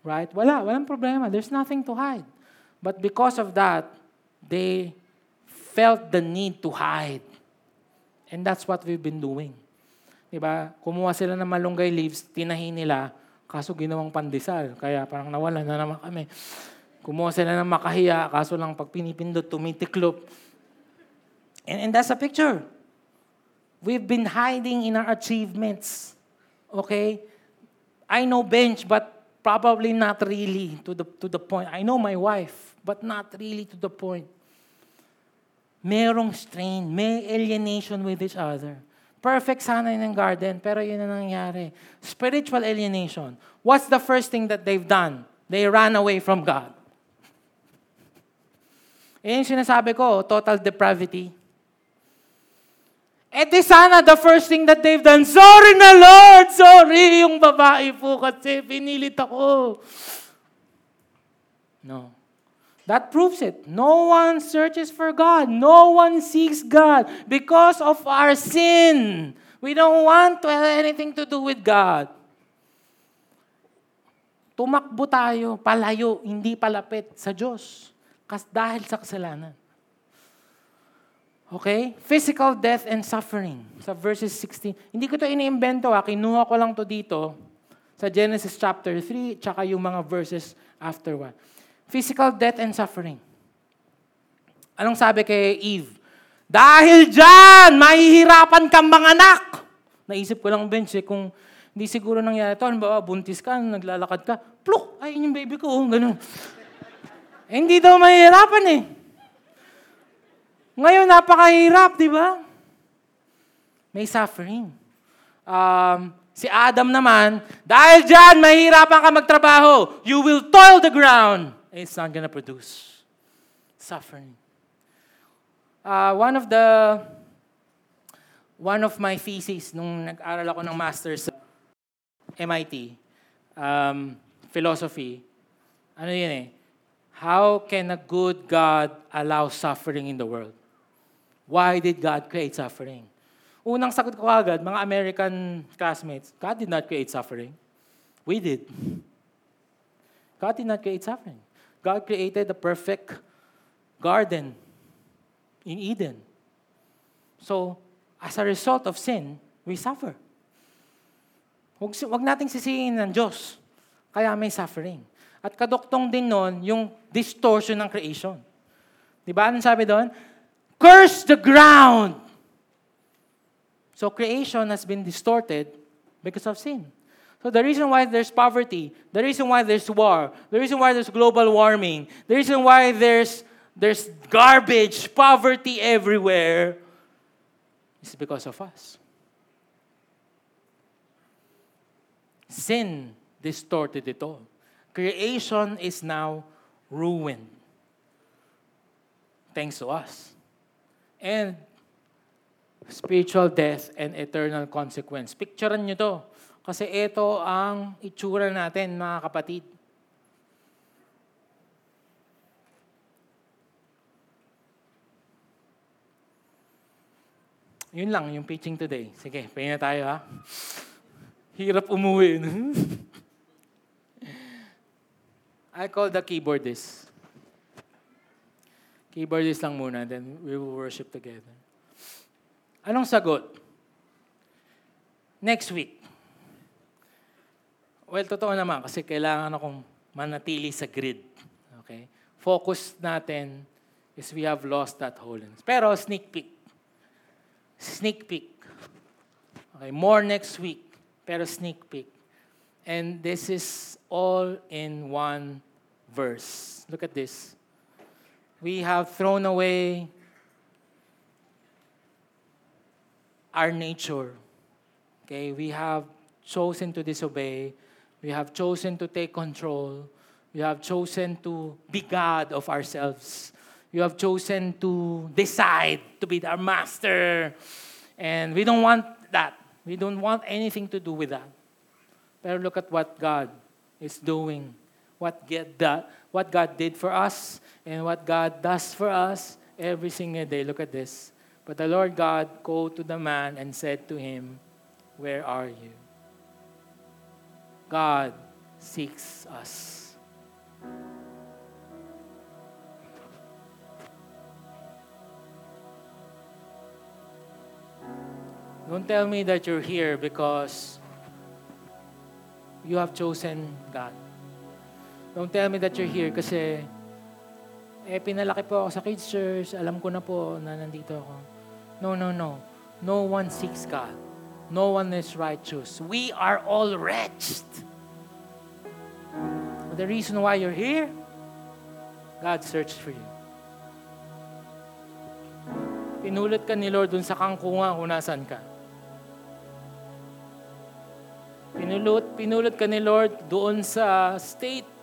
Right? Wala, walang problema. There's nothing to hide. But because of that, they felt the need to hide. And that's what we've been doing. Diba? Kumuha sila ng malunggay leaves, tinahi nila, kaso ginawang pandesal. Kaya parang nawala na naman kami. Kumuha sila ng makahiya, kaso lang pag pinipindot, tumitiklop. And, and that's a picture. We've been hiding in our achievements. Okay? I know bench, but Probably not really to the, to the point. I know my wife, but not really to the point. Merong strain, may alienation with each other. Perfect sana in the garden, pero yun na nangyari. Spiritual alienation. What's the first thing that they've done? They ran away from God. Yan yung sinasabi ko, total depravity. Eh di sana the first thing that they've done, sorry na Lord, sorry yung babae po kasi pinilit ako. No. That proves it. No one searches for God. No one seeks God because of our sin. We don't want to have anything to do with God. Tumakbo tayo, palayo, hindi palapit sa Diyos. Kas dahil sa kasalanan. Okay? Physical death and suffering. Sa verses 16. Hindi ko to iniimbento ha. Kinuha ko lang to dito sa Genesis chapter 3 tsaka yung mga verses after one. Physical death and suffering. Anong sabi kay Eve? Dahil dyan, mahihirapan kang mga anak. Naisip ko lang, bench, eh, kung hindi siguro nangyari ito, halimbawa, buntis ka, naglalakad ka, pluk, ay, yung baby ko, oh, ganun. eh, hindi daw mahihirapan eh. Ngayon, napakahirap, di ba? May suffering. Um, si Adam naman, dahil dyan, mahirapan ka magtrabaho. You will toil the ground. It's not gonna produce suffering. Uh, one of the, one of my theses nung nag-aral ako ng master's sa MIT, um, philosophy, ano yun eh, how can a good God allow suffering in the world? Why did God create suffering? Unang sagot ko agad, mga American classmates, God did not create suffering. We did. God did not create suffering. God created a perfect garden in Eden. So, as a result of sin, we suffer. Huwag, huwag nating sisihin ng Diyos. Kaya may suffering. At kadoktong din nun, yung distortion ng creation. Di ba? Anong sabi doon? Curse the ground. So creation has been distorted because of sin. So the reason why there's poverty, the reason why there's war, the reason why there's global warming, the reason why there's there's garbage, poverty everywhere is because of us. Sin distorted it all. Creation is now ruined. Thanks to us and spiritual death and eternal consequence. Picturean nyo to. Kasi ito ang itsura natin, mga kapatid. Yun lang, yung preaching today. Sige, pahinga tayo ha. Hirap umuwi. I call the keyboardist. Keyboardist lang muna, then we will worship together. Anong sagot? Next week. Well, totoo naman kasi kailangan akong manatili sa grid. Okay? Focus natin is we have lost that holiness. Pero sneak peek. Sneak peek. Okay, more next week. Pero sneak peek. And this is all in one verse. Look at this. We have thrown away our nature. Okay, we have chosen to disobey. We have chosen to take control. We have chosen to be God of ourselves. You have chosen to decide to be our master. And we don't want that. We don't want anything to do with that. But look at what God is doing. What, get that, what God did for us and what God does for us every single day. Look at this. But the Lord God called to the man and said to him, Where are you? God seeks us. Don't tell me that you're here because you have chosen God. Don't tell me that you're here kasi eh, pinalaki po ako sa kids church, alam ko na po na nandito ako. No, no, no. No one seeks God. No one is righteous. We are all wretched. But the reason why you're here, God searched for you. Pinulot ka ni Lord dun sa kangkunga kung nasan ka. Pinulot, pinulot ka ni Lord doon sa state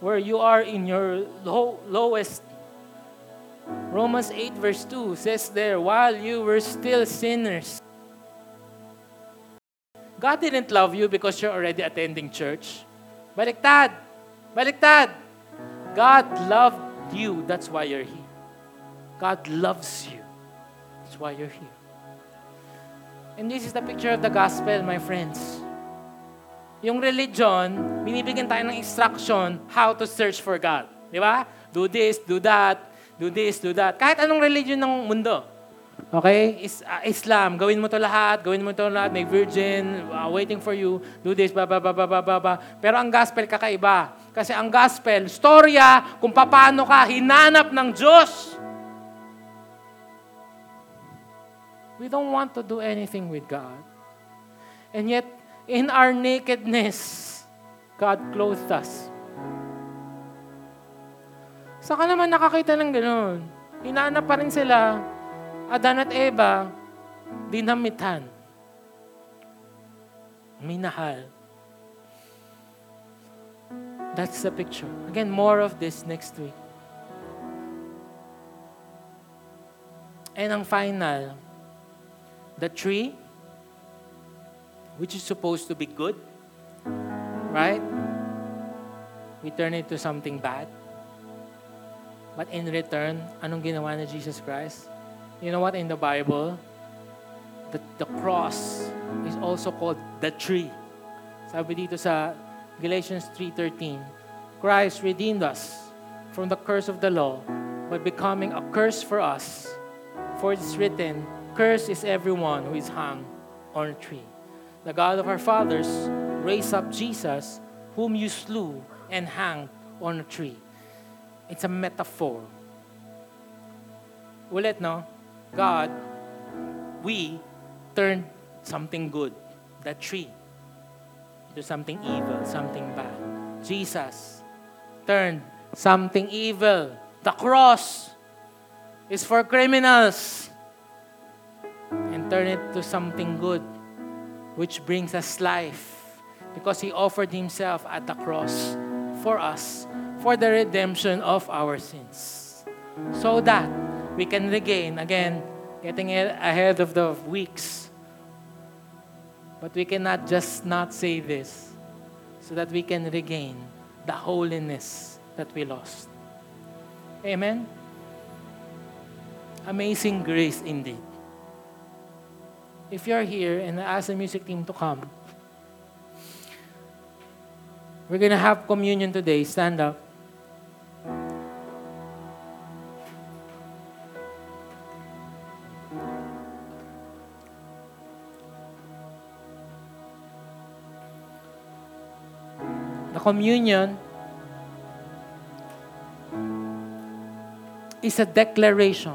where you are in your low, lowest. Romans 8 verse 2 says there, while you were still sinners. God didn't love you because you're already attending church. Baliktad! Baliktad! God loved you. That's why you're here. God loves you. That's why you're here. And this is the picture of the gospel, my friends. Yung religion, binibigyan tayo ng instruction how to search for God. Di ba? Do this, do that, do this, do that. Kahit anong religion ng mundo. Okay? Is, uh, Islam, gawin mo to lahat, gawin mo to lahat, may virgin, uh, waiting for you, do this, ba, ba, ba, ba, ba, ba, ba. Pero ang gospel kakaiba. Kasi ang gospel, storya kung paano ka hinanap ng Diyos. We don't want to do anything with God. And yet, in our nakedness, God clothed us. Saka naman nakakita ng gano'n. Hinahanap pa rin sila, Adan at Eva, dinamitan. Minahal. That's the picture. Again, more of this next week. And ang final, the tree which is supposed to be good, right? We turn it to something bad. But in return, anong ginawa ni Jesus Christ? You know what in the Bible? The, the cross is also called the tree. Sabi dito sa Galatians 3.13, Christ redeemed us from the curse of the law by becoming a curse for us. For it's written, Cursed is everyone who is hung on a tree the God of our fathers, raised up Jesus, whom you slew and hanged on a tree. It's a metaphor. Ulit, no? God, we turned something good, that tree, into something evil, something bad. Jesus turned something evil. The cross is for criminals and turn it to something good which brings us life because He offered Himself at the cross for us for the redemption of our sins. So that we can regain, again, getting ahead of the weeks. But we cannot just not say this so that we can regain the holiness that we lost. Amen? Amazing grace indeed if you're here and ask the music team to come, We're gonna have communion today. Stand up. The communion is a declaration.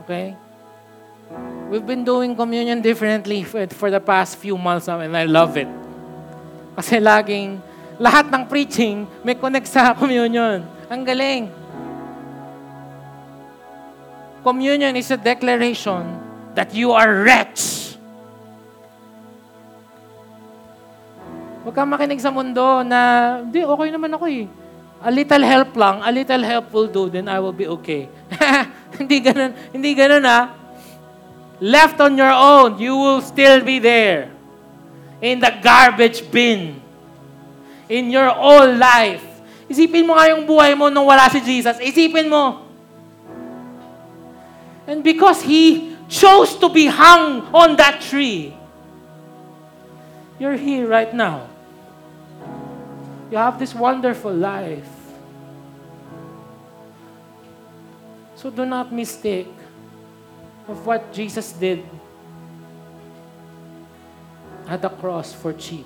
Okay? We've been doing communion differently for, for the past few months now and I love it. Kasi laging, lahat ng preaching may connect sa communion. Ang galing. Communion is a declaration that you are wretched. Huwag kang makinig sa mundo na, hindi, okay naman ako eh. A little help lang, a little help will do, then I will be okay. hindi ganun, hindi ganun ah. Left on your own, you will still be there. In the garbage bin. In your whole life. Isipin mo nga yung buhay mo nung wala si Jesus. Isipin mo. And because He chose to be hung on that tree, you're here right now. You have this wonderful life. So do not mistake of what Jesus did at the cross for cheap.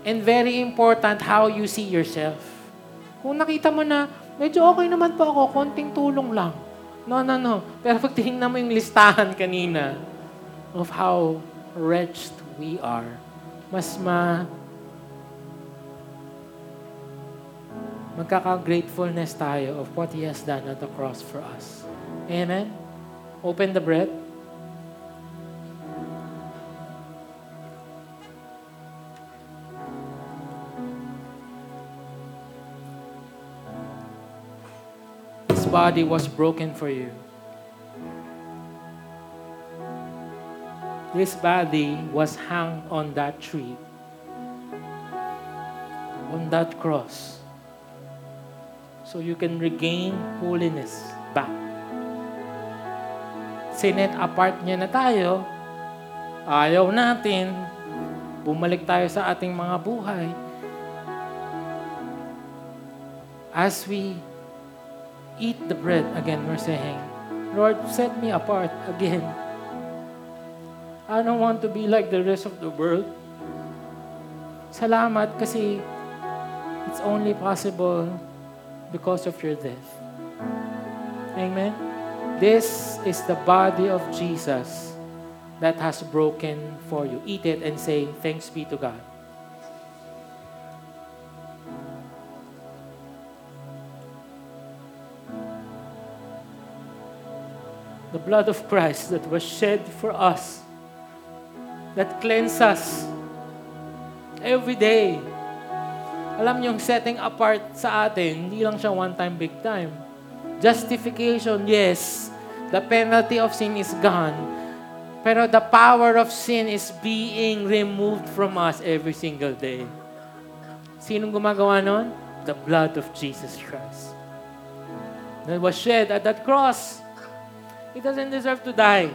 And very important how you see yourself. Kung nakita mo na, medyo okay naman po ako, konting tulong lang. No, no, no. Pero pag tingnan mo yung listahan kanina of how wretched we are, mas ma magkaka-gratefulness tayo of what He has done at the cross for us. Amen? Open the bread. His body was broken for you. This body was hung on that tree, on that cross, so you can regain holiness back. Sinet apart niya na tayo, ayaw natin, bumalik tayo sa ating mga buhay. As we eat the bread, again, we're saying, Lord, set me apart again. I don't want to be like the rest of the world. Salamat kasi it's only possible because of your death. Amen? This is the body of Jesus that has broken for you. Eat it and say, Thanks be to God. The blood of Christ that was shed for us, that cleanses us every day. Alam niyo, yung setting apart sa atin, hindi lang siya one time, big time. Justification, yes. The penalty of sin is gone. Pero the power of sin is being removed from us every single day. Sinong gumagawa nun? The blood of Jesus Christ. That was shed at that cross. He doesn't deserve to die.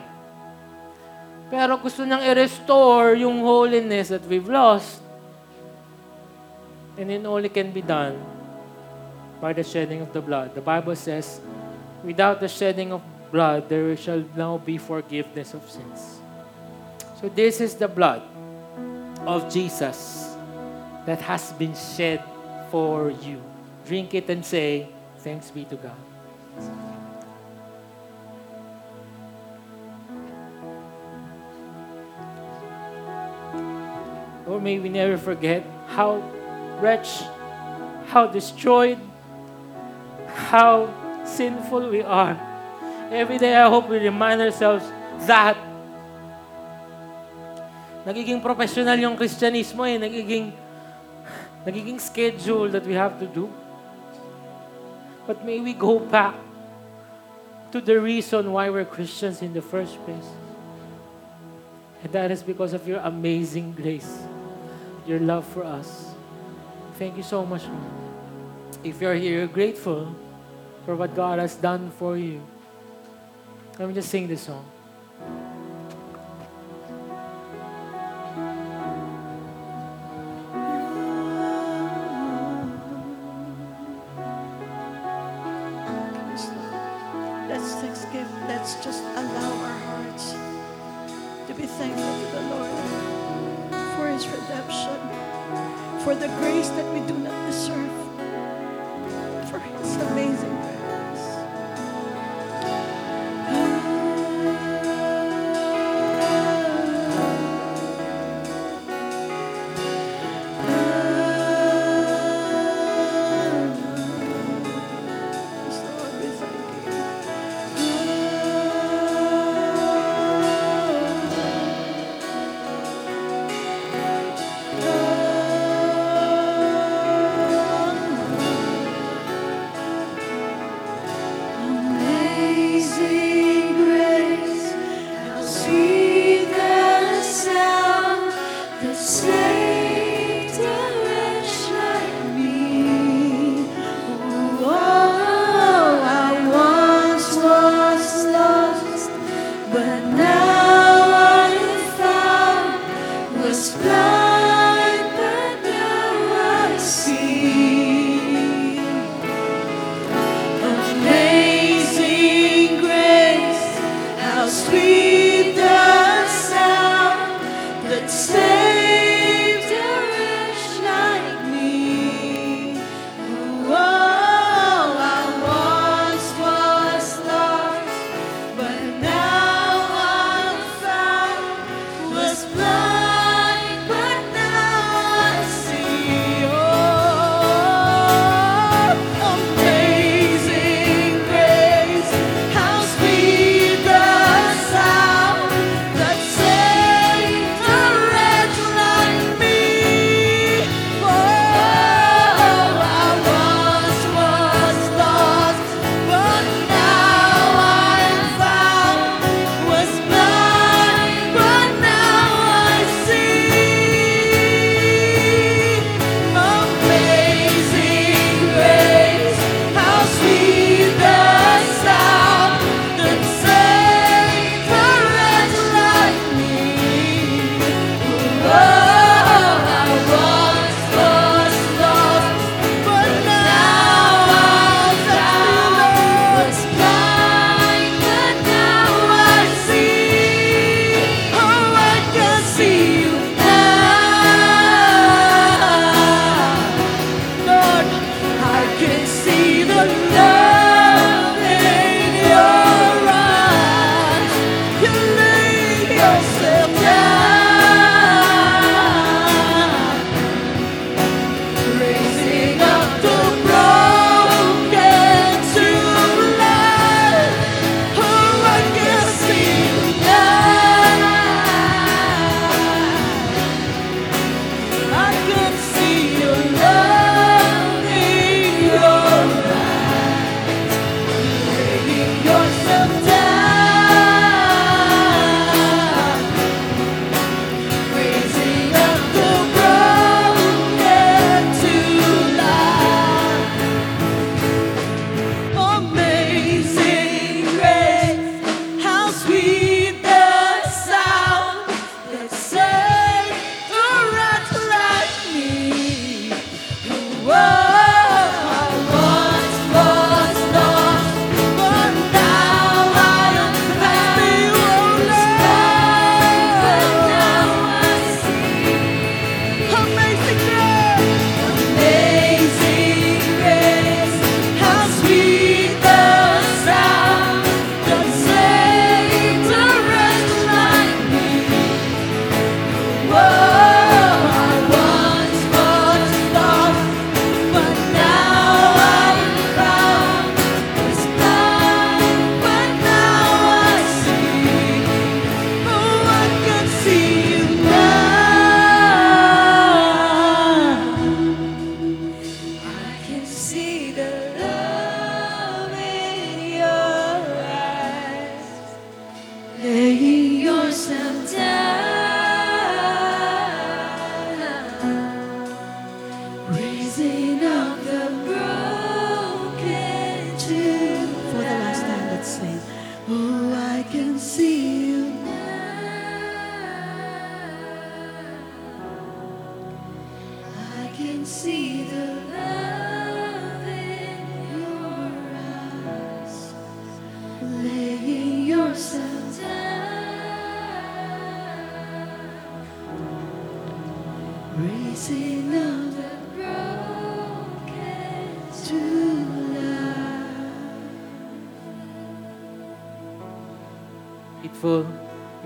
Pero gusto niyang i-restore yung holiness that we've lost. And it only can be done by the shedding of the blood. The Bible says, without the shedding of blood, there shall now be forgiveness of sins. So this is the blood of Jesus that has been shed for you. Drink it and say, Thanks be to God. Or may we never forget how wretched, how destroyed, how sinful we are. Every day, I hope we remind ourselves that nagiging professional yung Kristyanismo eh, nagiging nagiging schedule that we have to do. But may we go back to the reason why we're Christians in the first place. And that is because of your amazing grace, your love for us. Thank you so much, Lord. If you're here, you're grateful for what God has done for you. Let me just sing this song. for the grace that we do not deserve, for His amazing.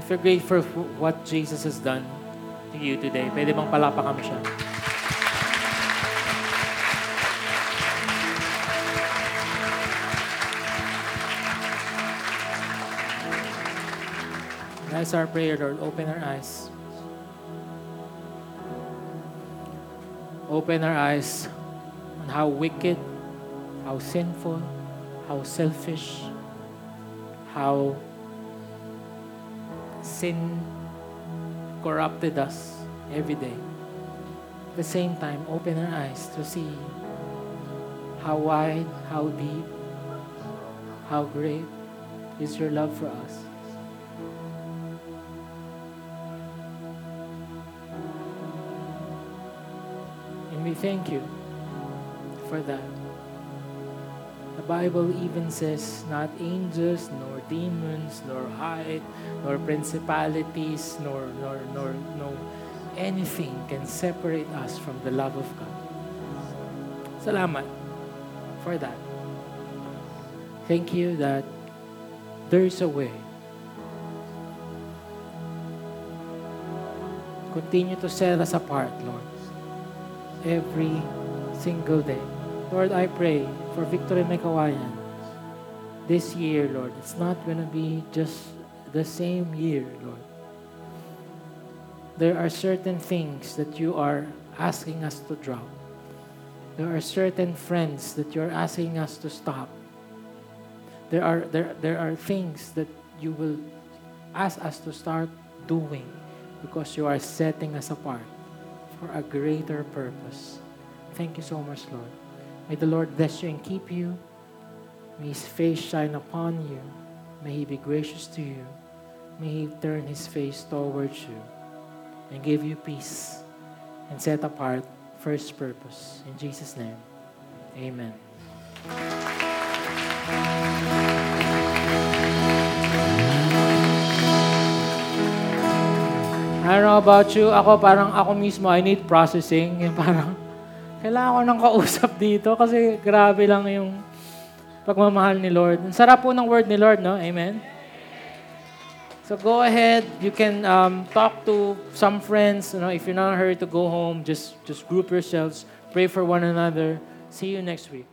If you're grateful for what Jesus has done to you today, pwede bang palapakan mo siya? That's our prayer, Lord. Open our eyes. Open our eyes on how wicked, how sinful, how selfish, how sin corrupted us every day. At the same time, open our eyes to see how wide, how deep, how great is your love for us. And we thank you for that. The Bible even says, not angels, nor demons, nor height, nor principalities, nor, nor, nor, no, anything can separate us from the love of God. Salamat for that. Thank you that there is a way. Continue to set us apart, Lord, every single day. Lord, I pray for Victory Mekawayan this year, Lord. It's not going to be just the same year, Lord. There are certain things that you are asking us to drop. There are certain friends that you're asking us to stop. There are, there, there are things that you will ask us to start doing because you are setting us apart for a greater purpose. Thank you so much, Lord. May the Lord bless you and keep you. May His face shine upon you. May He be gracious to you. May He turn His face towards you and give you peace and set apart for His purpose. In Jesus' name, amen. I don't know about you. Ako parang ako mismo, I need processing. Yung parang, kailangan ko ng kausap dito kasi grabe lang yung pagmamahal ni Lord. Ang sarap po ng word ni Lord, no? Amen? So go ahead. You can um, talk to some friends. You know, if you're not hurry to go home, just just group yourselves. Pray for one another. See you next week.